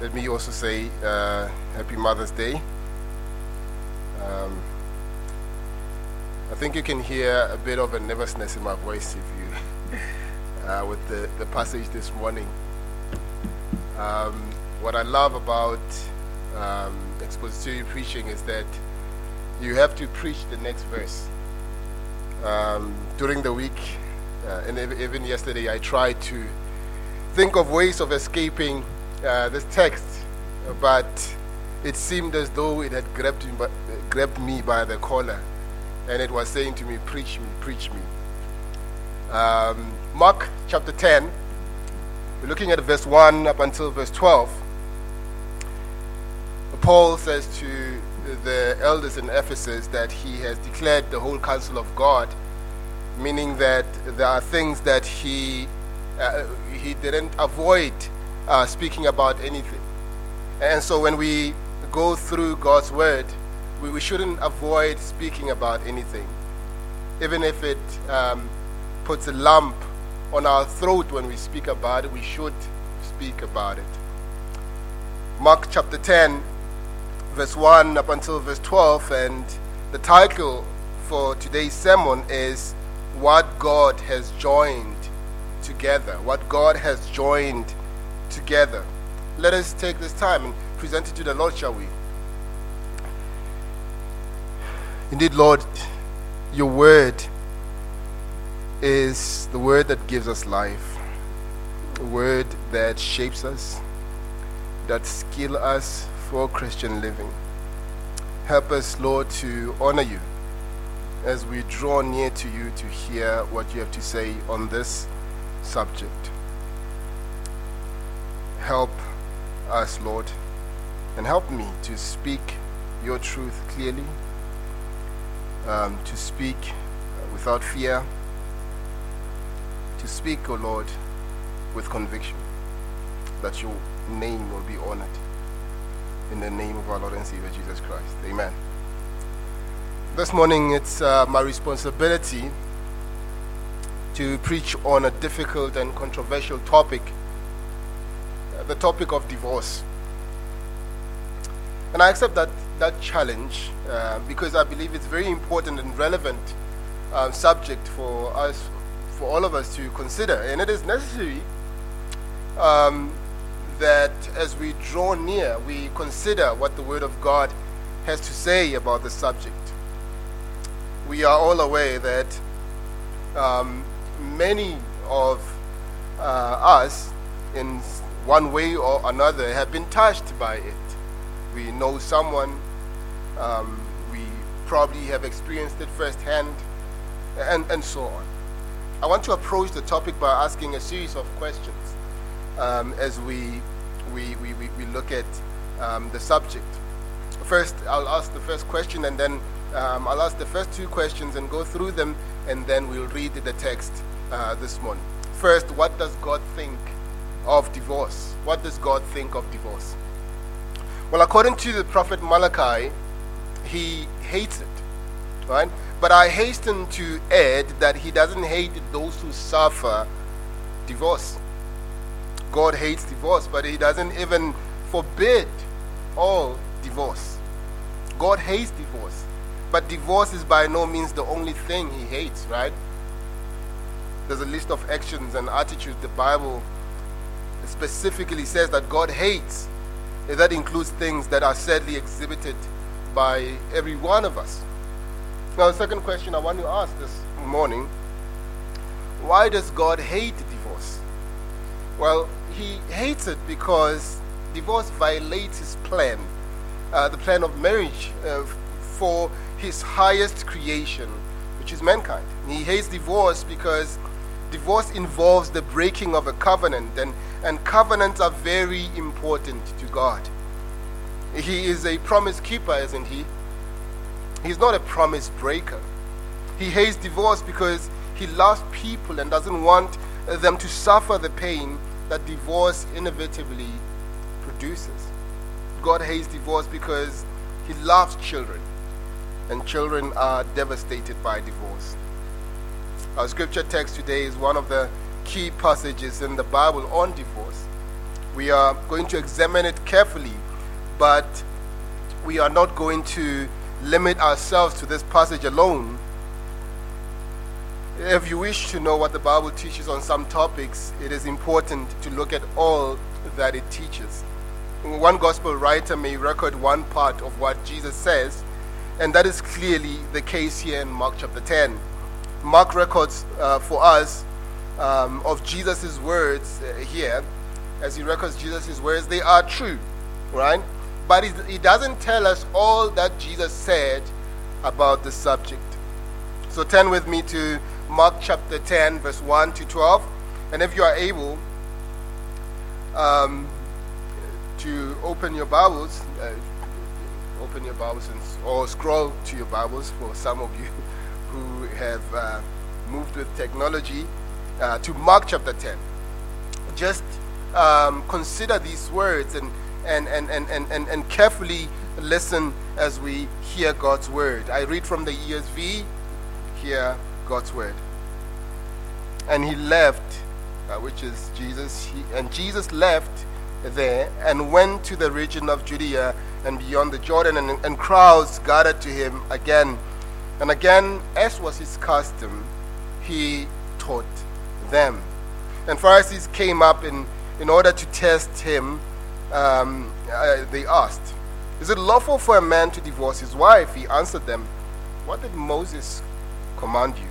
let me also say uh, Happy Mother's Day. Um, I think you can hear a bit of a nervousness in my voice if you, uh, with the, the passage this morning. Um, what I love about um, expository preaching is that you have to preach the next verse. Um, during the week, uh, and even yesterday, I tried to think of ways of escaping uh, this text, but it seemed as though it had grabbed me, by, grabbed me by the collar and it was saying to me, Preach me, preach me. Um, Mark chapter 10, we're looking at verse 1 up until verse 12. Paul says to the elders in Ephesus that he has declared the whole counsel of God, meaning that there are things that he, uh, he didn't avoid uh, speaking about anything. And so when we go through God's word, we, we shouldn't avoid speaking about anything, even if it um, puts a lump on our throat when we speak about it, we should speak about it. Mark chapter 10, verse 1 up until verse 12, and the title for today's sermon is What God Has Joined Together. What God has joined together. Let us take this time and present it to the Lord, shall we? Indeed, Lord, your word is the word that gives us life, a word that shapes us, that skill us for Christian living. Help us, Lord, to honor you as we draw near to you to hear what you have to say on this subject. Help us, Lord, and help me to speak your truth clearly, um, to speak without fear, to speak, O oh Lord, with conviction, that your name will be honored. In the name of our Lord and Savior Jesus Christ. Amen. This morning, it's uh, my responsibility to preach on a difficult and controversial topic the topic of divorce. And I accept that, that challenge uh, because I believe it's very important and relevant uh, subject for us, for all of us to consider. And it is necessary um, that as we draw near, we consider what the Word of God has to say about the subject. We are all aware that um, many of uh, us, in one way or another, have been touched by it. We know someone, um, we probably have experienced it firsthand, and, and so on. I want to approach the topic by asking a series of questions um, as we, we, we, we, look at um, the subject. First, I'll ask the first question, and then um, I'll ask the first two questions and go through them, and then we'll read the text uh, this morning. First, what does God think of divorce. What does God think of divorce? Well, according to the prophet Malachi, he hates it, right? But I hasten to add that he doesn't hate those who suffer divorce. God hates divorce, but he doesn't even forbid all divorce. God hates divorce, but divorce is by no means the only thing he hates, right? There's a list of actions and attitudes the Bible specifically says that God hates, and that includes things that are sadly exhibited by every one of us. Now, the second question I want to ask this morning why does God hate divorce? Well, He hates it because divorce violates His plan, uh, the plan of marriage uh, for His highest creation, which is mankind. He hates divorce because divorce involves the breaking of a covenant, and, and covenants are very important to God. He is a promise keeper, isn't he? He's not a promise breaker. He hates divorce because he loves people and doesn't want them to suffer the pain that divorce inevitably produces. God hates divorce because he loves children, and children are devastated by divorce. Our scripture text today is one of the key passages in the Bible on divorce. We are going to examine it carefully, but we are not going to limit ourselves to this passage alone. If you wish to know what the Bible teaches on some topics, it is important to look at all that it teaches. One gospel writer may record one part of what Jesus says, and that is clearly the case here in Mark chapter 10. Mark records uh, for us um, of Jesus' words uh, here, as he records Jesus' words, they are true, right? But he, doesn't tell us all that Jesus said about the subject. So turn with me to Mark chapter 10, verse 1 to 12. And if you are able um, to open your Bibles, uh, open your Bibles and, or scroll to your Bibles for some of you have uh, moved with technology uh, to Mark chapter 10. Just um, consider these words and, and, and, and, and, and, carefully listen as we hear God's word. I read from the ESV, hear God's word. And he left, uh, which is Jesus, he, and Jesus left there and went to the region of Judea and beyond the Jordan, and, and crowds gathered to him again. And again, as was his custom, he taught them. And Pharisees came up in, in order to test him. Um, uh, they asked, Is it lawful for a man to divorce his wife? He answered them, What did Moses command you?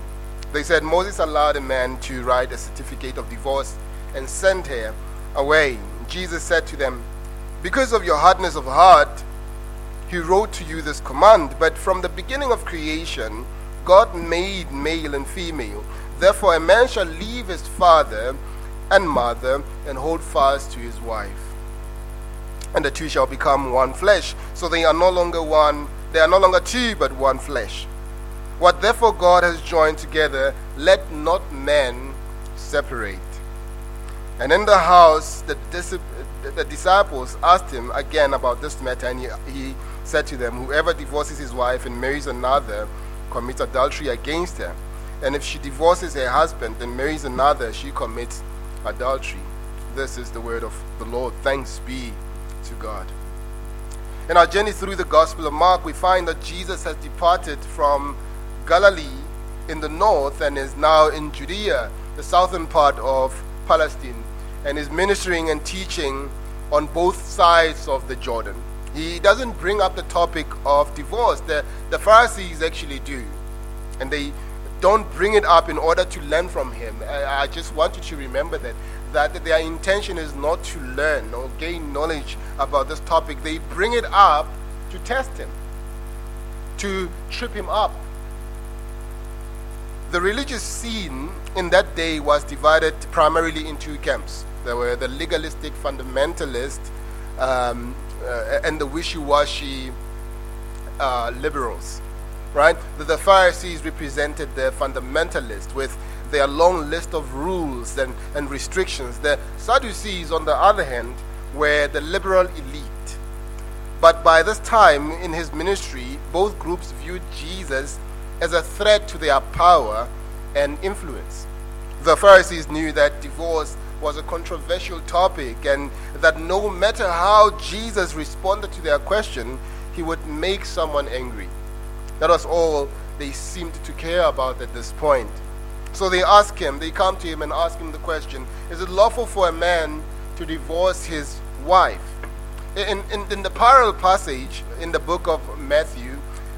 They said, Moses allowed a man to write a certificate of divorce and send her away. Jesus said to them, Because of your hardness of heart, he wrote to you this command. But from the beginning of creation, God made male and female. Therefore, a man shall leave his father and mother and hold fast to his wife. And the two shall become one flesh. So they are no longer one, they are no longer two, but one flesh. What therefore God has joined together, let not man separate. And in the house, the, disciples asked him again about this matter, and he, he said to them, Whoever divorces his wife and marries another commits adultery against her. And if she divorces her husband and marries another, she commits adultery. This is the word of the Lord. Thanks be to God. In our journey through the Gospel of Mark, we find that Jesus has departed from Galilee in the north and is now in Judea, the southern part of Palestine, and is ministering and teaching on both sides of the Jordan. He doesn't bring up the topic of divorce. The, the Pharisees actually do. And they don't bring it up in order to learn from him. I, I, just want you to remember that that their intention is not to learn or gain knowledge about this topic. They bring it up to test him, to trip him up. The religious scene in that day was divided primarily into camps. There were the legalistic fundamentalist um, uh, and the wishy-washy uh, liberals right? The, the Pharisees represented the fundamentalists with their long list of rules and, and restrictions. The Sadducees, on the other hand, were the liberal elite. But by this time in his ministry, both groups viewed Jesus as a threat to their power and influence. The Pharisees knew that divorce was a controversial topic and that no matter how Jesus responded to their question, he would make someone angry. That was all they seemed to care about at this point. So they ask him, they come to him and ask him the question Is it lawful for a man to divorce his wife? In, in, in the parallel passage in the book of Matthew,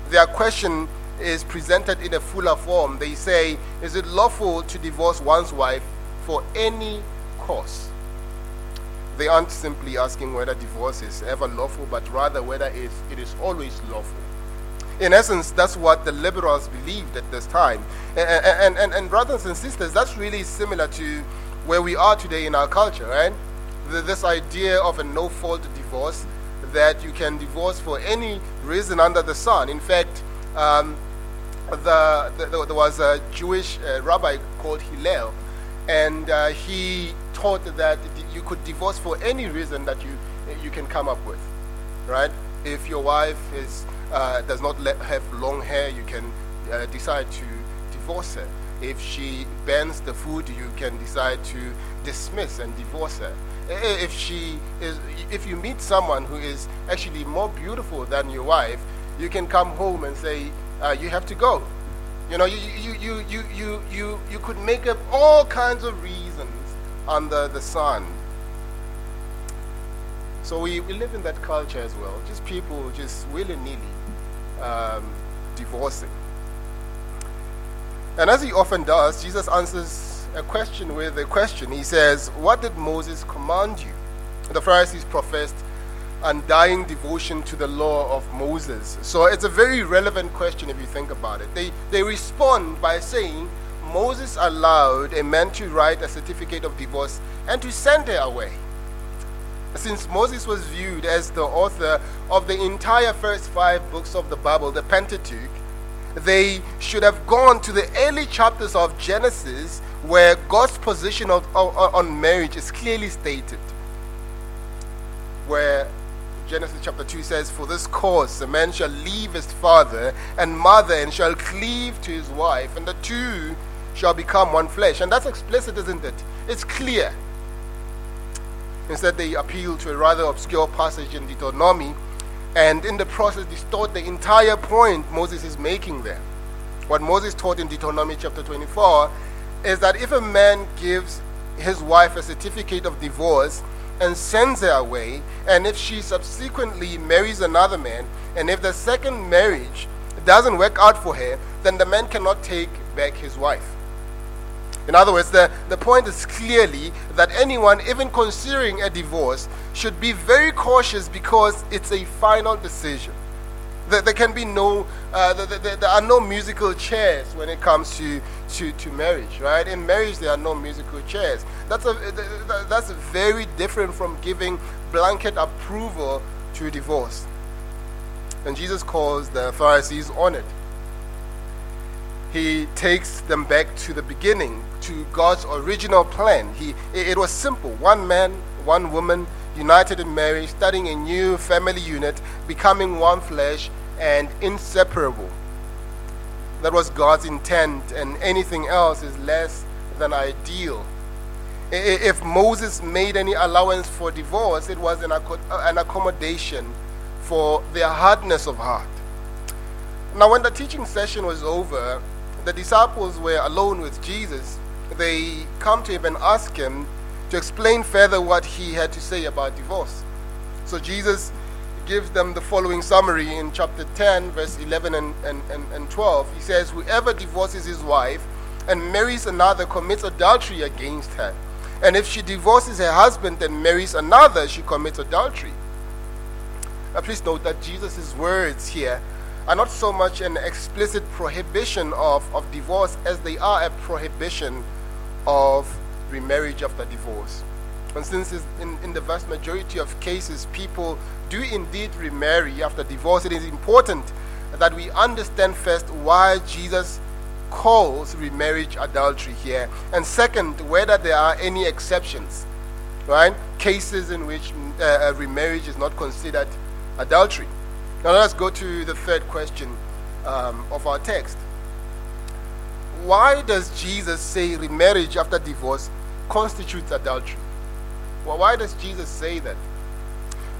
their question is presented in a fuller form. They say, Is it lawful to divorce one's wife for any cause? They aren't simply asking whether divorce is ever lawful, but rather whether it is always lawful. In essence, that's what the liberals believed at this time. And, and, and, and brothers and sisters, that's really similar to where we are today in our culture, right? This idea of a no fault divorce, that you can divorce for any reason under the sun. In fact, um, the, the, there was a Jewish uh, rabbi called Hillel, and uh, he taught that you could divorce for any reason that you, you can come up with, right? If your wife is uh, does not have long hair, you can uh, decide to divorce her. If she bends the food, you can decide to dismiss and divorce her. If she is, if you meet someone who is actually more beautiful than your wife, you can come home and say, uh, you have to go. You know, you, you, you, you, you, you, you could make up all kinds of reasons under the sun. So we, we live in that culture as well. Just people just willy nilly um, divorcing. And as he often does, Jesus answers a question with a question. He says, What did Moses command you? The Pharisees professed undying devotion to the law of Moses. So it's a very relevant question if you think about it. They, they respond by saying, Moses allowed a man to write a certificate of divorce and to send her away. Since Moses was viewed as the author of the entire first five books of the Bible, the Pentateuch, they should have gone to the early chapters of Genesis where God's position of, of, on marriage is clearly stated. Where Genesis chapter 2 says, For this cause a man shall leave his father and mother and shall cleave to his wife, and the two shall become one flesh. And that's explicit, isn't it? It's clear. Instead, they appeal to a rather obscure passage in Deuteronomy and in the process distort the entire point Moses is making there. What Moses taught in Deuteronomy chapter 24 is that if a man gives his wife a certificate of divorce and sends her away, and if she subsequently marries another man, and if the second marriage doesn't work out for her, then the man cannot take back his wife. In other words, the, the point is clearly that anyone, even considering a divorce, should be very cautious because it's a final decision. There, there can be no, uh, there, there, there, are no musical chairs when it comes to, to, to marriage, right? In marriage, there are no musical chairs. That's, a, that's very different from giving blanket approval to divorce. And Jesus calls the Pharisees on it he takes them back to the beginning, to God's original plan. He, it was simple one man, one woman, united in marriage, starting a new family unit, becoming one flesh and inseparable. That was God's intent, and anything else is less than ideal. If Moses made any allowance for divorce, it was an, uh, an accommodation for their hardness of heart. Now, when the teaching session was over, the disciples were alone with Jesus, they come to him and ask him to explain further what he had to say about divorce. So Jesus gives them the following summary in chapter 10, verse 11 and, and, and, and 12. He says, Whoever divorces his wife and marries another commits adultery against her. And if she divorces her husband and marries another, she commits adultery. Now, please note that Jesus' words here are not so much an explicit prohibition of, of divorce as they are a prohibition of remarriage after divorce. And since in, in the vast majority of cases people do indeed remarry after divorce, it is important that we understand first why Jesus calls remarriage adultery here, and second, whether there are any exceptions, right? Cases in which uh, remarriage is not considered adultery. Now let's go to the third question um, of our text. Why does Jesus say remarriage after divorce constitutes adultery? Well, why does Jesus say that?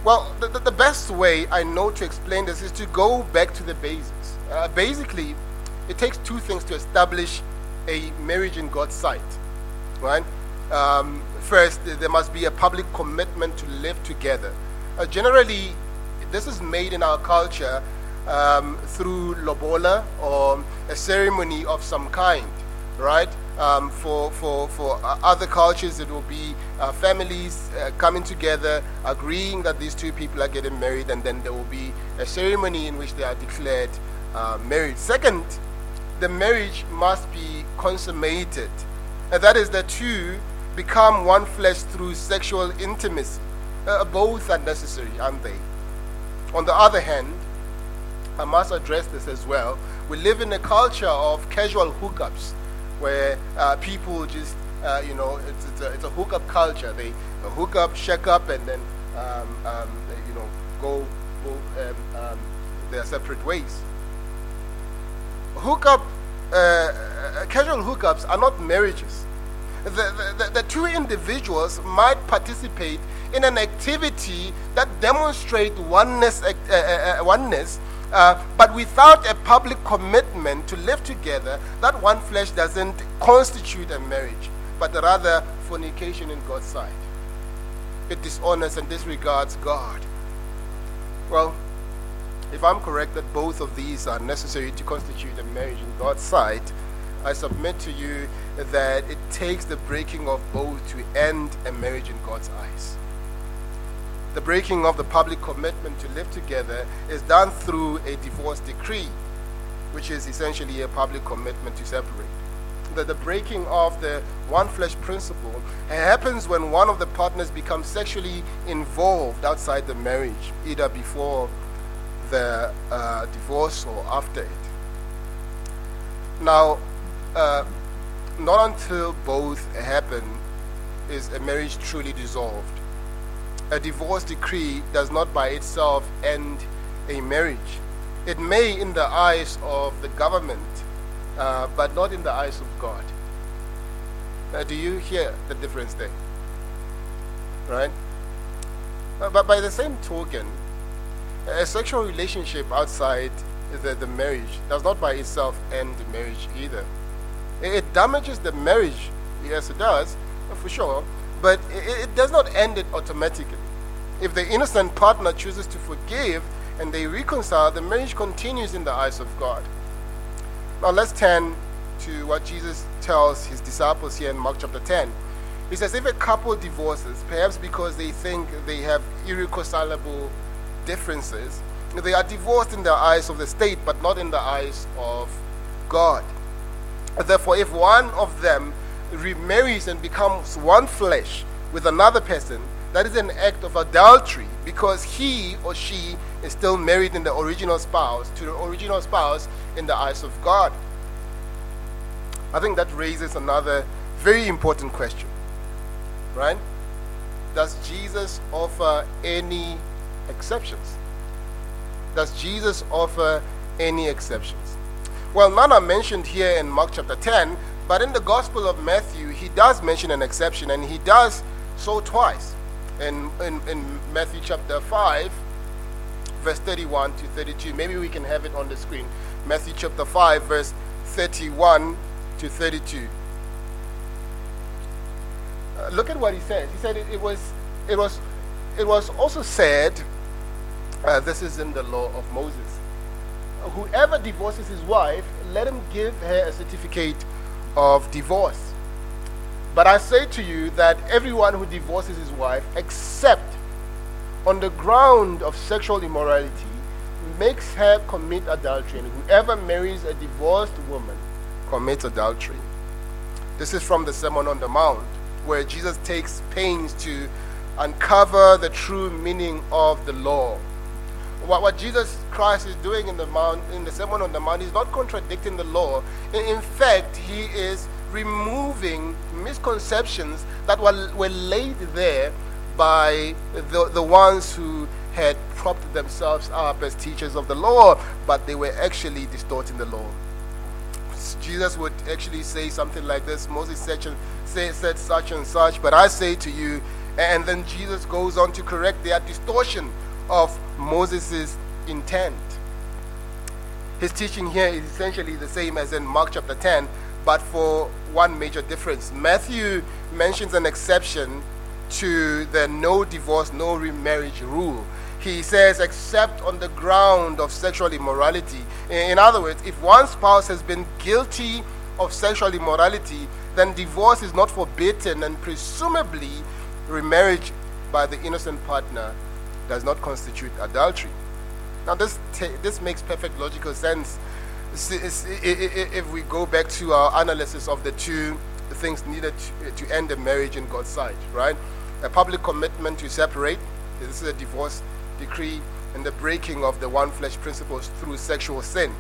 Well, the, the, the best way I know to explain this is to go back to the basics. Uh, basically, it takes two things to establish a marriage in God's sight, right? Um, first, there must be a public commitment to live together. Uh, generally, this is made in our culture um, through lobola or a ceremony of some kind, right? Um, for, for, for other cultures, it will be uh, families uh, coming together, agreeing that these two people are getting married, and then there will be a ceremony in which they are declared uh, married. Second, the marriage must be consummated. And that is, the two become one flesh through sexual intimacy. Uh, both are necessary, aren't they? On the other hand, I must address this as well. We live in a culture of casual hookups where uh, people just, uh, you know, it's, it's, a, it's a hookup culture. They hook up, check up, and then, um, um, they, you know, go, go um, um their separate ways. Hookup uh, casual hookups are not marriages. The, the, the, two individuals might participate in an activity that demonstrate oneness, uh, uh, uh, oneness uh, but without a public commitment to live together, that one flesh doesn't constitute a marriage, but rather fornication in God's sight. It dishonors and disregards God. Well, if I'm correct that both of these are necessary to constitute a marriage in God's sight, I submit to you that it takes the breaking of both to end a marriage in God's eyes. The breaking of the public commitment to live together is done through a divorce decree, which is essentially a public commitment to separate. That the breaking of the one flesh principle happens when one of the partners becomes sexually involved outside the marriage, either before the uh, divorce or after it. Now, uh, not until both happen is a marriage truly dissolved. A divorce decree does not by itself end a marriage. It may in the eyes of the government, uh, but not in the eyes of God. Uh, do you hear the difference there? Right? Uh, but by the same token, a sexual relationship outside the, the marriage does not by itself end the marriage either. It, it damages the marriage, yes, it does, for sure, but it, it does not end it automatically. If the innocent partner chooses to forgive and they reconcile, the marriage continues in the eyes of God. Now let's turn to what Jesus tells his disciples here in Mark chapter 10. He says, if a couple divorces, perhaps because they think they have irreconcilable differences. They are divorced in the eyes of the state, but not in the eyes of God. Therefore, if one of them remarries and becomes one flesh with another person, that is an act of adultery because he or she is still married in the original spouse to the original spouse in the eyes of God. I think that raises another very important question. Right? Does Jesus offer any exceptions. Does Jesus offer any exceptions? Well, none are mentioned here in Mark chapter 10, but in the Gospel of Matthew, he does mention an exception, and he does so twice. In, in, in Matthew chapter 5, verse 31 to 32. Maybe we can have it on the screen. Matthew chapter 5, verse 31 to 32. Uh, look at what he says. He said it, it, was, it, was, it was also said uh, this is in the law of Moses. Whoever divorces his wife, let him give her a certificate of divorce. But I say to you that everyone who divorces his wife, except on the ground of sexual immorality, makes her commit adultery. And whoever marries a divorced woman commits adultery. This is from the Sermon on the Mount, where Jesus takes pains to uncover the true meaning of the law what, what Jesus Christ is doing in the mount, in the Sermon on the Mount, is not contradicting the law. In, in fact, he is removing misconceptions that were, were laid there by the, the ones who had propped themselves up as teachers of the law, but they were actually distorting the law. Jesus would actually say something like this Moses said, said such and such, but I say to you, and then Jesus goes on to correct their distortion of Moses' intent. His teaching here is essentially the same as in Mark chapter 10, but for one major difference. Matthew mentions an exception to the no divorce, no remarriage rule. He says, except on the ground of sexual immorality. In other words, if one spouse has been guilty of sexual immorality, then divorce is not forbidden, and presumably remarriage by the innocent partner does not constitute adultery. Now, this, this makes perfect logical sense if we go back to our analysis of the two things needed to, to end a marriage in God's sight, right? A public commitment to separate, this is a divorce decree, and the breaking of the one flesh principles through sexual sin.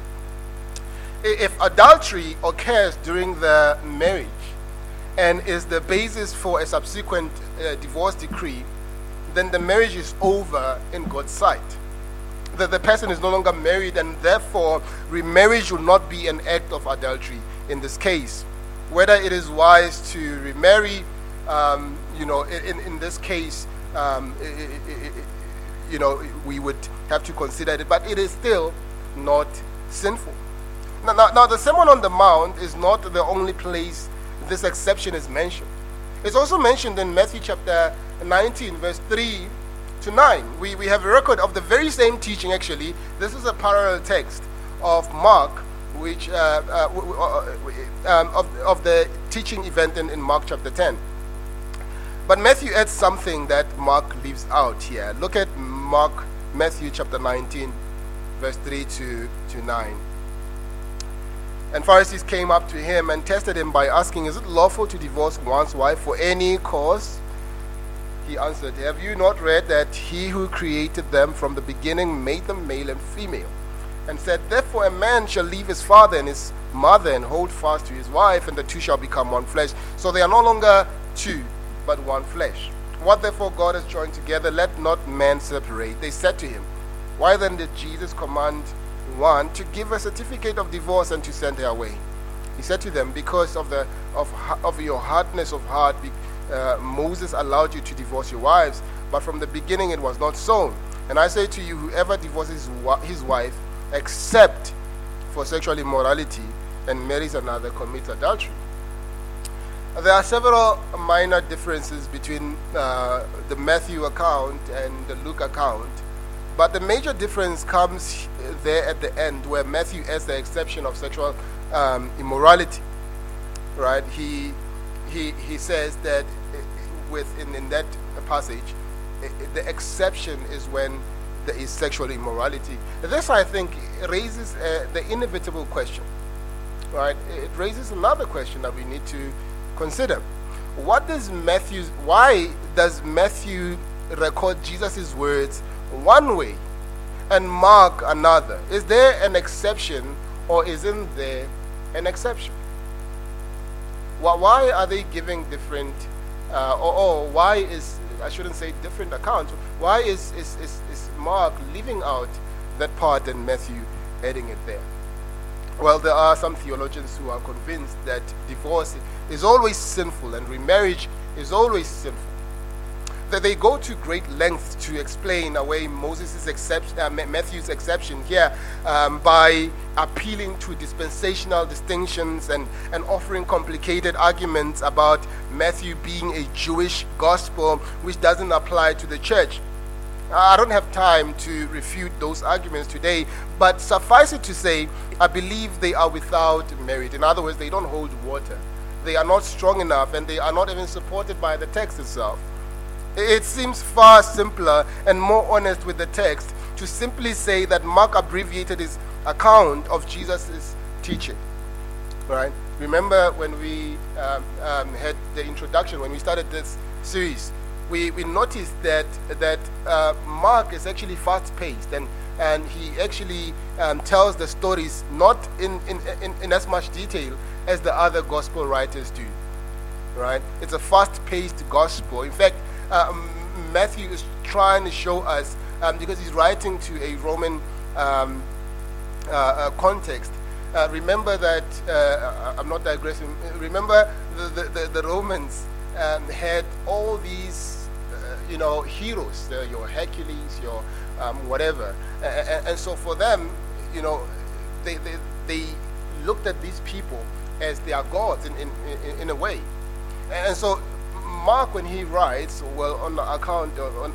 If adultery occurs during the marriage and is the basis for a subsequent uh, divorce decree, then the marriage is over in God's sight. That the person is no longer married, and therefore remarriage will not be an act of adultery in this case. Whether it is wise to remarry, um, you know, in, in this case, um, it, it, it, you know, we would have to consider it, but it is still not sinful. Now, now, now, the Sermon on the Mount is not the only place this exception is mentioned. It's also mentioned in Matthew chapter 19, verse 3 to 9. We, we have a record of the very same teaching, actually. This is a parallel text of Mark, which uh, uh, uh, um, of, of the teaching event in, in Mark chapter 10. But Matthew adds something that Mark leaves out here. Look at Mark, Matthew chapter 19, verse 3 to, to 9. And Pharisees came up to him and tested him by asking, Is it lawful to divorce one's wife for any cause? He answered, Have you not read that he who created them from the beginning made them male and female? And said, Therefore a man shall leave his father and his mother and hold fast to his wife, and the two shall become one flesh. So they are no longer two, but one flesh. What therefore God has joined together, let not man separate. They said to him, Why then did Jesus command one to give a certificate of divorce and to send her away. He said to them, Because of, the, of, of your hardness of heart, uh, Moses allowed you to divorce your wives, but from the beginning it was not so. And I say to you, whoever divorces his wife, except for sexual immorality, and marries another, commits adultery. There are several minor differences between uh, the Matthew account and the Luke account. But the major difference comes there at the end where Matthew adds the exception of sexual um, immorality. Right? He, he, he says that within in that passage, the exception is when there is sexual immorality. This, I think, raises uh, the inevitable question. Right? It raises another question that we need to consider. What does Matthew? Why does Matthew record Jesus' words one way and Mark another? Is there an exception or isn't there an exception? Why are they giving different, uh, or, or, why is, I shouldn't say different accounts, why is, is, is, is Mark leaving out that part and Matthew adding it there? Well, there are some theologians who are convinced that divorce is always sinful and remarriage is always sinful that they go to great lengths to explain away Moses' exception, uh, Matthew's exception here um, by appealing to dispensational distinctions and, and offering complicated arguments about Matthew being a Jewish gospel which doesn't apply to the church. I don't have time to refute those arguments today, but suffice it to say, I believe they are without merit. In other words, they don't hold water. They are not strong enough, and they are not even supported by the text itself. It seems far simpler and more honest with the text to simply say that Mark abbreviated his account of Jesus' teaching. Right? Remember when we um, um, had the introduction, when we started this series, we, we noticed that, that uh, Mark is actually fast paced and, and he actually um, tells the stories not in, in, in, in as much detail as the other gospel writers do. Right? It's a fast paced gospel. In fact, uh, Matthew is trying to show us, um, because he's writing to a Roman um, uh, uh, context. Uh, remember that, uh, I'm not digressing, remember the, the, the, the Romans um, had all these, uh, you know, heroes, your Hercules, your um, whatever. And, and, so for them, you know, they, they, they looked at these people as their gods in, in, in, in a way. And so Mark, when he writes, well, on the account, uh, on,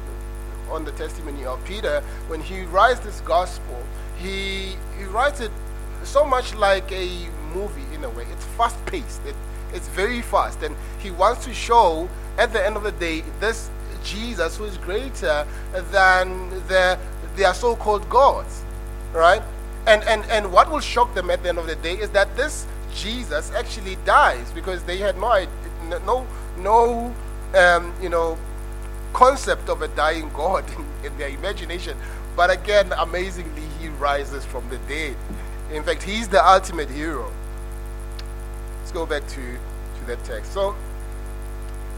on the testimony of Peter, when he writes this gospel, he, he writes it so much like a movie in a way. It's fast paced, it, it's very fast. And he wants to show at the end of the day this Jesus who is greater than the, their so called gods, right? And, and, and what will shock them at the end of the day is that this Jesus actually dies because they had no, no no, um, you know, concept of a dying God in, in their imagination. But again, amazingly, he rises from the dead. In fact, he's the ultimate hero. Let's go back to, to that text. So,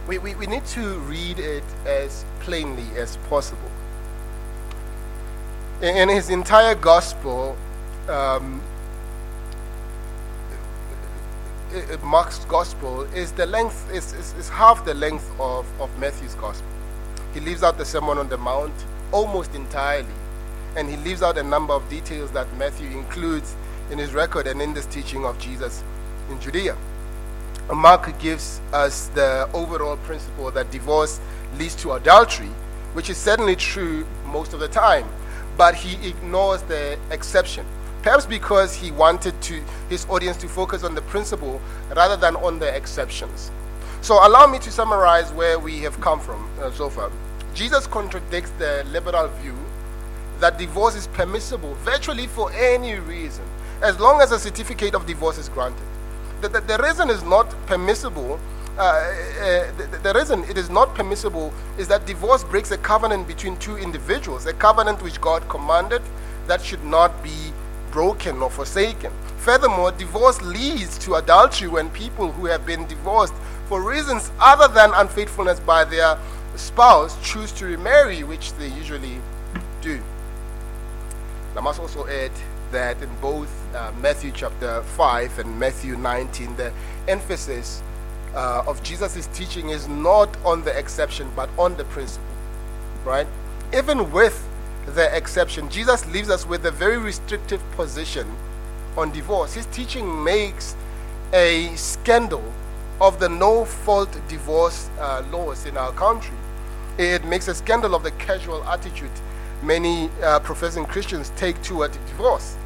we, we, we need to read it as plainly as possible. In, in his entire gospel, um, Uh, uh, Mark's gospel is the length is, is, is half the length of, of Matthew's gospel. He leaves out the Sermon on the Mount almost entirely, and he leaves out a number of details that Matthew includes in his record and in this teaching of Jesus in Judea. Mark gives us the overall principle that divorce leads to adultery, which is certainly true most of the time, but he ignores the exception. Perhaps because he wanted to, his audience to focus on the principle rather than on the exceptions. So, allow me to summarize where we have come from uh, so far. Jesus contradicts the liberal view that divorce is permissible virtually for any reason, as long as a certificate of divorce is granted. The, the, the reason is not permissible. Uh, uh, the, the reason it is not permissible is that divorce breaks a covenant between two individuals, a covenant which God commanded that should not be broken or forsaken. Furthermore, divorce leads to adultery when people who have been divorced for reasons other than unfaithfulness by their spouse choose to remarry, which they usually do. I must also add that in both uh, Matthew chapter 5 and Matthew 19, the emphasis uh, of Jesus' teaching is not on the exception but on the principle. Right? Even with the exception, Jesus leaves us with a very restrictive position on divorce. His teaching makes a scandal of the no fault divorce uh, laws in our country. It makes a scandal of the casual attitude many uh, professing Christians take toward divorce.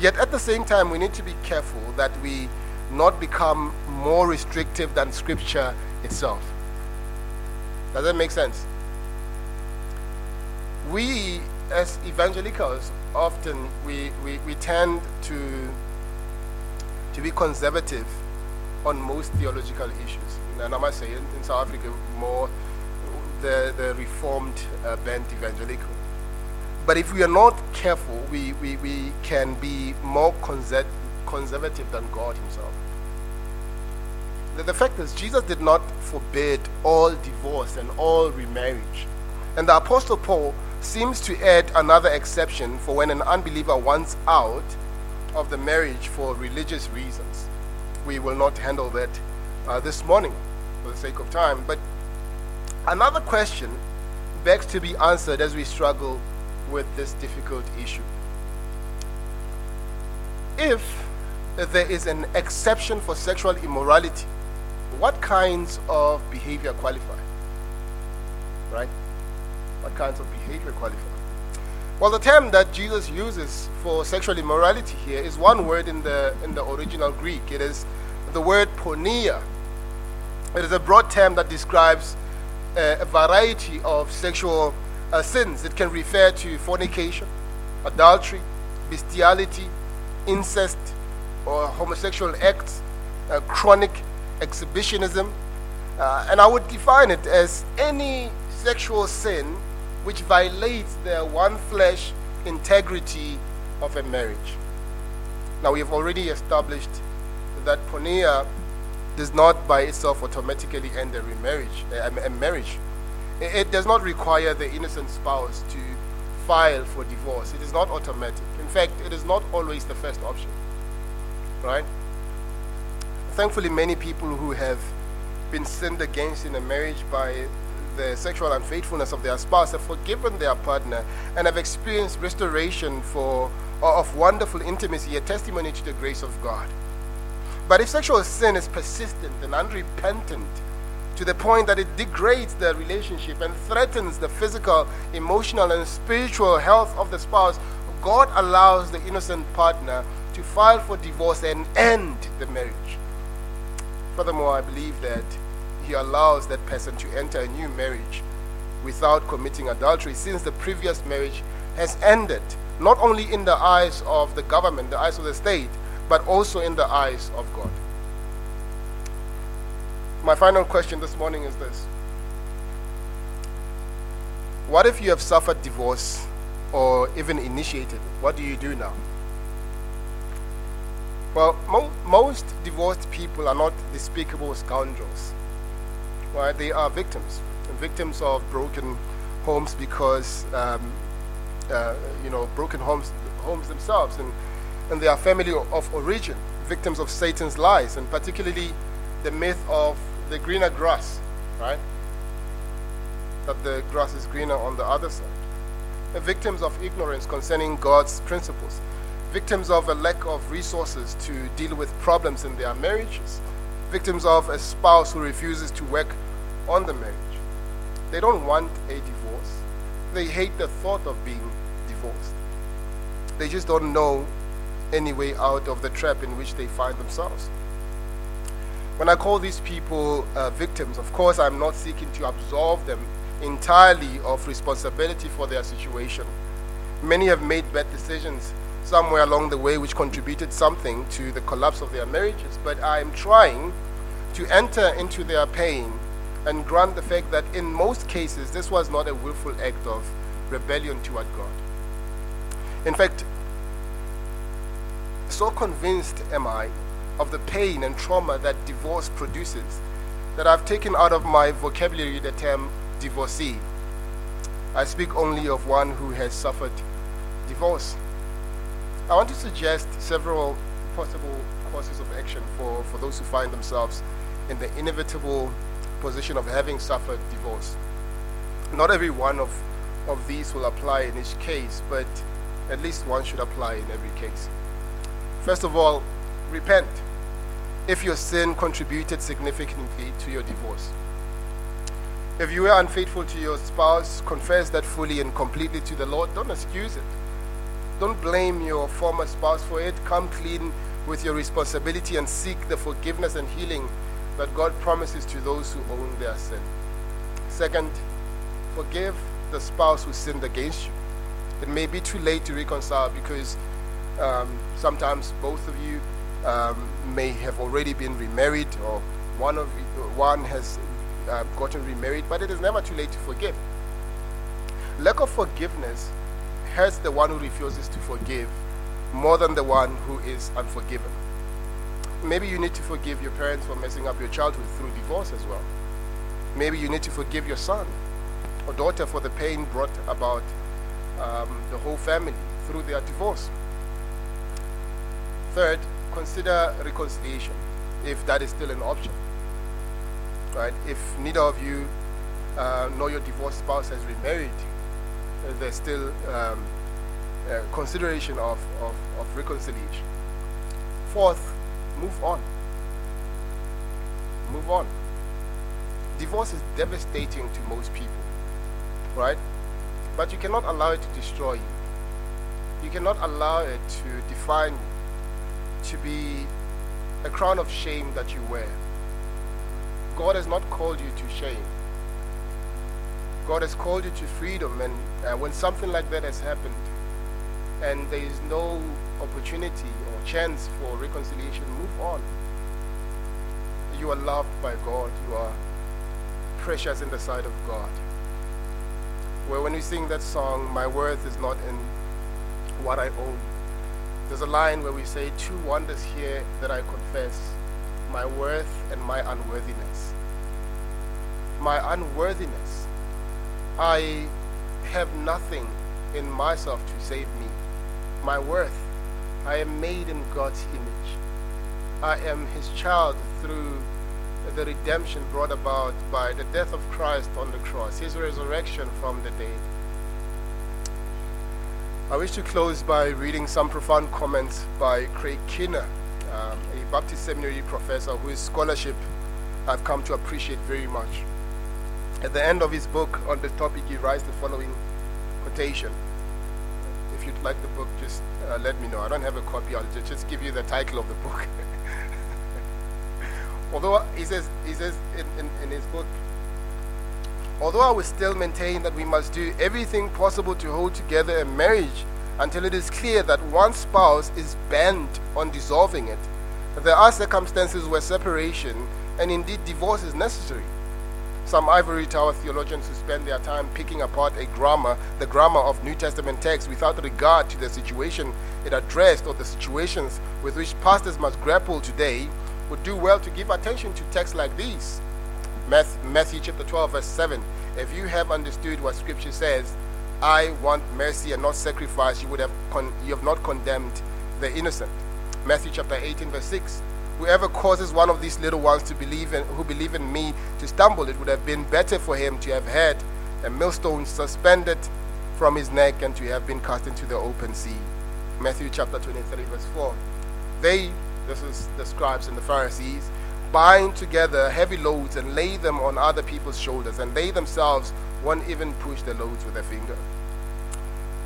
Yet at the same time, we need to be careful that we not become more restrictive than Scripture itself. Does that make sense? We, as evangelicals, often we, we, we tend to, to be conservative on most theological issues. And I must say, in, in South Africa, more the, the reformed uh, bent evangelical. But if we are not careful, we, we, we can be more conservative than God Himself. The, the fact is, Jesus did not forbid all divorce and all remarriage. And the Apostle Paul seems to add another exception for when an unbeliever wants out of the marriage for religious reasons. We will not handle that uh, this morning for the sake of time. But another question begs to be answered as we struggle with this difficult issue. If there is an exception for sexual immorality, what kinds of behavior qualify? Right? What kinds of behavior qualify? Well, the term that Jesus uses for sexual immorality here is one word in the, in the original Greek. It is the word porneia. It is a broad term that describes a variety of sexual uh, sins. It can refer to fornication, adultery, bestiality, incest, or homosexual acts, uh, chronic exhibitionism. Uh, and I would define it as any sexual sin which violates the one flesh integrity of a marriage. Now, we have already established that porneia does not by itself automatically end a remarriage, a marriage. It does not require the innocent spouse to file for divorce. It is not automatic. In fact, it is not always the first option. Right? Thankfully, many people who have been sinned against in a marriage by the sexual unfaithfulness of their spouse have forgiven their partner and have experienced restoration for of wonderful intimacy, a testimony to the grace of God. But if sexual sin is persistent and unrepentant, to the point that it degrades the relationship and threatens the physical, emotional, and spiritual health of the spouse, God allows the innocent partner to file for divorce and end the marriage. Furthermore, I believe that He allows that person to enter a new marriage without committing adultery since the previous marriage has ended, not only in the eyes of the government, the eyes of the state, but also in the eyes of God. My final question this morning is this What if you have suffered divorce or even initiated? It? What do you do now? Well, mo- most divorced people are not despicable scoundrels. Right? They are victims, victims of broken homes because, um, uh, you know, broken homes, homes themselves, and, and their family of origin. victims of Satan's lies, and particularly the myth of the greener grass, right? That the grass is greener on the other side. The victims of ignorance concerning God's principles, victims of a lack of resources to deal with problems in their marriages, victims of a spouse who refuses to work on the marriage. They don't want a divorce. They hate the thought of being divorced. They just don't know any way out of the trap in which they find themselves. When I call these people uh, victims, of course, I'm not seeking to absolve them entirely of responsibility for their situation. Many have made bad decisions somewhere along the way which contributed something to the collapse of their marriages, but I'm trying to enter into their pain and grant the fact that in most cases this was not a willful act of rebellion toward God. In fact, so convinced am I of the pain and trauma that divorce produces that I've taken out of my vocabulary the term divorcee. I speak only of one who has suffered divorce. I want to suggest several possible courses of action for, for those who find themselves in the inevitable position of having suffered divorce. Not every one of, of these will apply in each case, but at least one should apply in every case. First of all, repent if your sin contributed significantly to your divorce. If you were unfaithful to your spouse, confess that fully and completely to the Lord. Don't excuse it. Don't blame your former spouse for it. Come clean with your responsibility and seek the forgiveness and healing that God promises to those who own their sin. Second, forgive the spouse who sinned against you. It may be too late to reconcile because um, sometimes both of you um, may have already been remarried or one of you, one has uh, gotten remarried, but it is never too late to forgive. Lack of forgiveness hurts the one who refuses to forgive more than the one who is unforgiven. Maybe you need to forgive your parents for messing up your childhood through divorce as well. Maybe you need to forgive your son or daughter for the pain brought about um, the whole family through their divorce. Third, consider reconciliation if that is still an option. Right? If neither of you uh, nor your divorced spouse has remarried, there's still um, consideration of, of, of reconciliation. Fourth, Move on. Move on. Divorce is devastating to most people, right? But you cannot allow it to destroy you. You cannot allow it to define you, to be a crown of shame that you wear. God has not called you to shame. God has called you to freedom, and uh, when something like that has happened, and there is no opportunity or chance for reconciliation, move on. You are loved by God. You are precious in the sight of God. Where when we sing that song, my worth is not in what I own. There's a line where we say, Two wonders here that I confess my worth and my unworthiness. My unworthiness. I have nothing in myself to save me. My worth I am made in God's image. I am his child through the redemption brought about by the death of Christ on the cross, his resurrection from the dead. I wish to close by reading some profound comments by Craig Keener, um, a Baptist seminary professor whose scholarship I've come to appreciate very much. At the end of his book on the topic, he writes the following quotation If you'd like the book, just uh, let me know. I don't have a copy. I'll just give you the title of the book. although he says, he says in, in, in his book, although I will still maintain that we must do everything possible to hold together a marriage until it is clear that one spouse is bent on dissolving it, there are circumstances where separation and indeed divorce is necessary. Some ivory tower theologians who spend their time picking apart a grammar, the grammar of New Testament texts without regard to the situation it addressed or the situations with which pastors must grapple today would do well to give attention to texts like these. Matthew chapter 12, verse 7. If you have understood what scripture says, I want mercy and not sacrifice, you would have con- you have not condemned the innocent. Matthew chapter 18, verse 6. Whoever causes one of these little ones to believe in, who believe in me to stumble, it would have been better for him to have had a millstone suspended from his neck and to have been cast into the open sea. Matthew chapter 23, verse 4. They, this is the scribes and the Pharisees, bind together heavy loads and lay them on other people's shoulders, and they themselves won't even push the loads with a finger.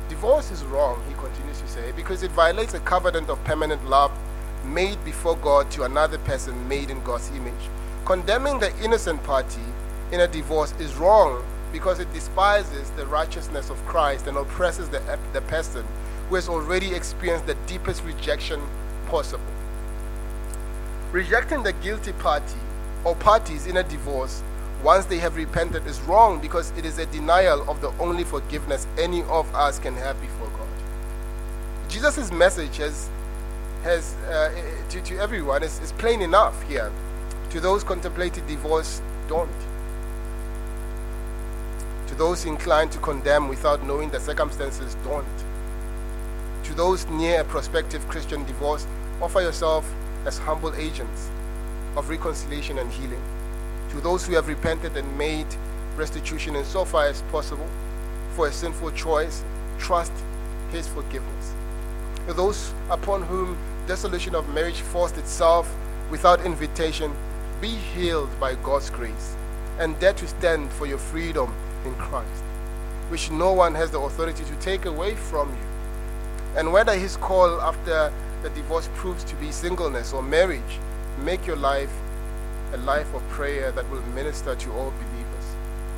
Divorce is wrong, he continues to say, because it violates a covenant of permanent love made before God to another person made in God's image. Condemning the innocent party in a divorce is wrong because it despises the righteousness of Christ and oppresses the, the person who has already experienced the deepest rejection possible. Rejecting the guilty party or parties in a divorce once they have repented is wrong because it is a denial of the only forgiveness any of us can have before God. Jesus' message has has uh, to, to everyone is, is plain enough here. To those contemplating divorce, don't. To those inclined to condemn without knowing the circumstances, don't. To those near a prospective Christian divorce, offer yourself as humble agents of reconciliation and healing. To those who have repented and made restitution in so far as possible for a sinful choice, trust His forgiveness. To those upon whom dissolution of marriage forced itself without invitation, be healed by God's grace and dare to stand for your freedom in Christ, which no one has the authority to take away from you. And whether his call after the divorce proves to be singleness or marriage, make your life a life of prayer that will minister to all believers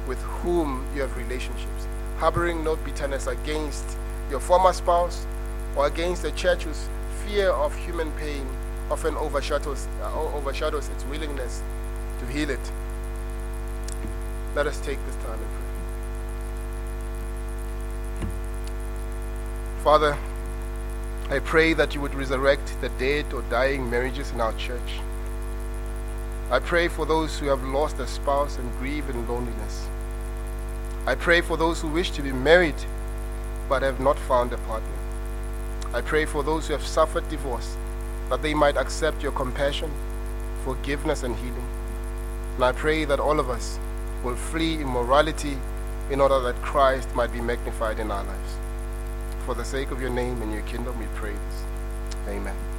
with whom you have relationships, harboring no bitterness against your former spouse or against the church whose fear of human pain often overshadows, uh, overshadows its willingness to heal it. Let us take this time and pray. Father, I pray that you would resurrect the dead or dying marriages in our church. I pray for those who have lost a spouse and grieve in loneliness. I pray for those who wish to be married but have not found a partner. I pray for those who have suffered divorce that they might accept your compassion, forgiveness, and healing. And I pray that all of us will flee immorality in order that Christ might be magnified in our lives. For the sake of your name and your kingdom, we pray this. Amen.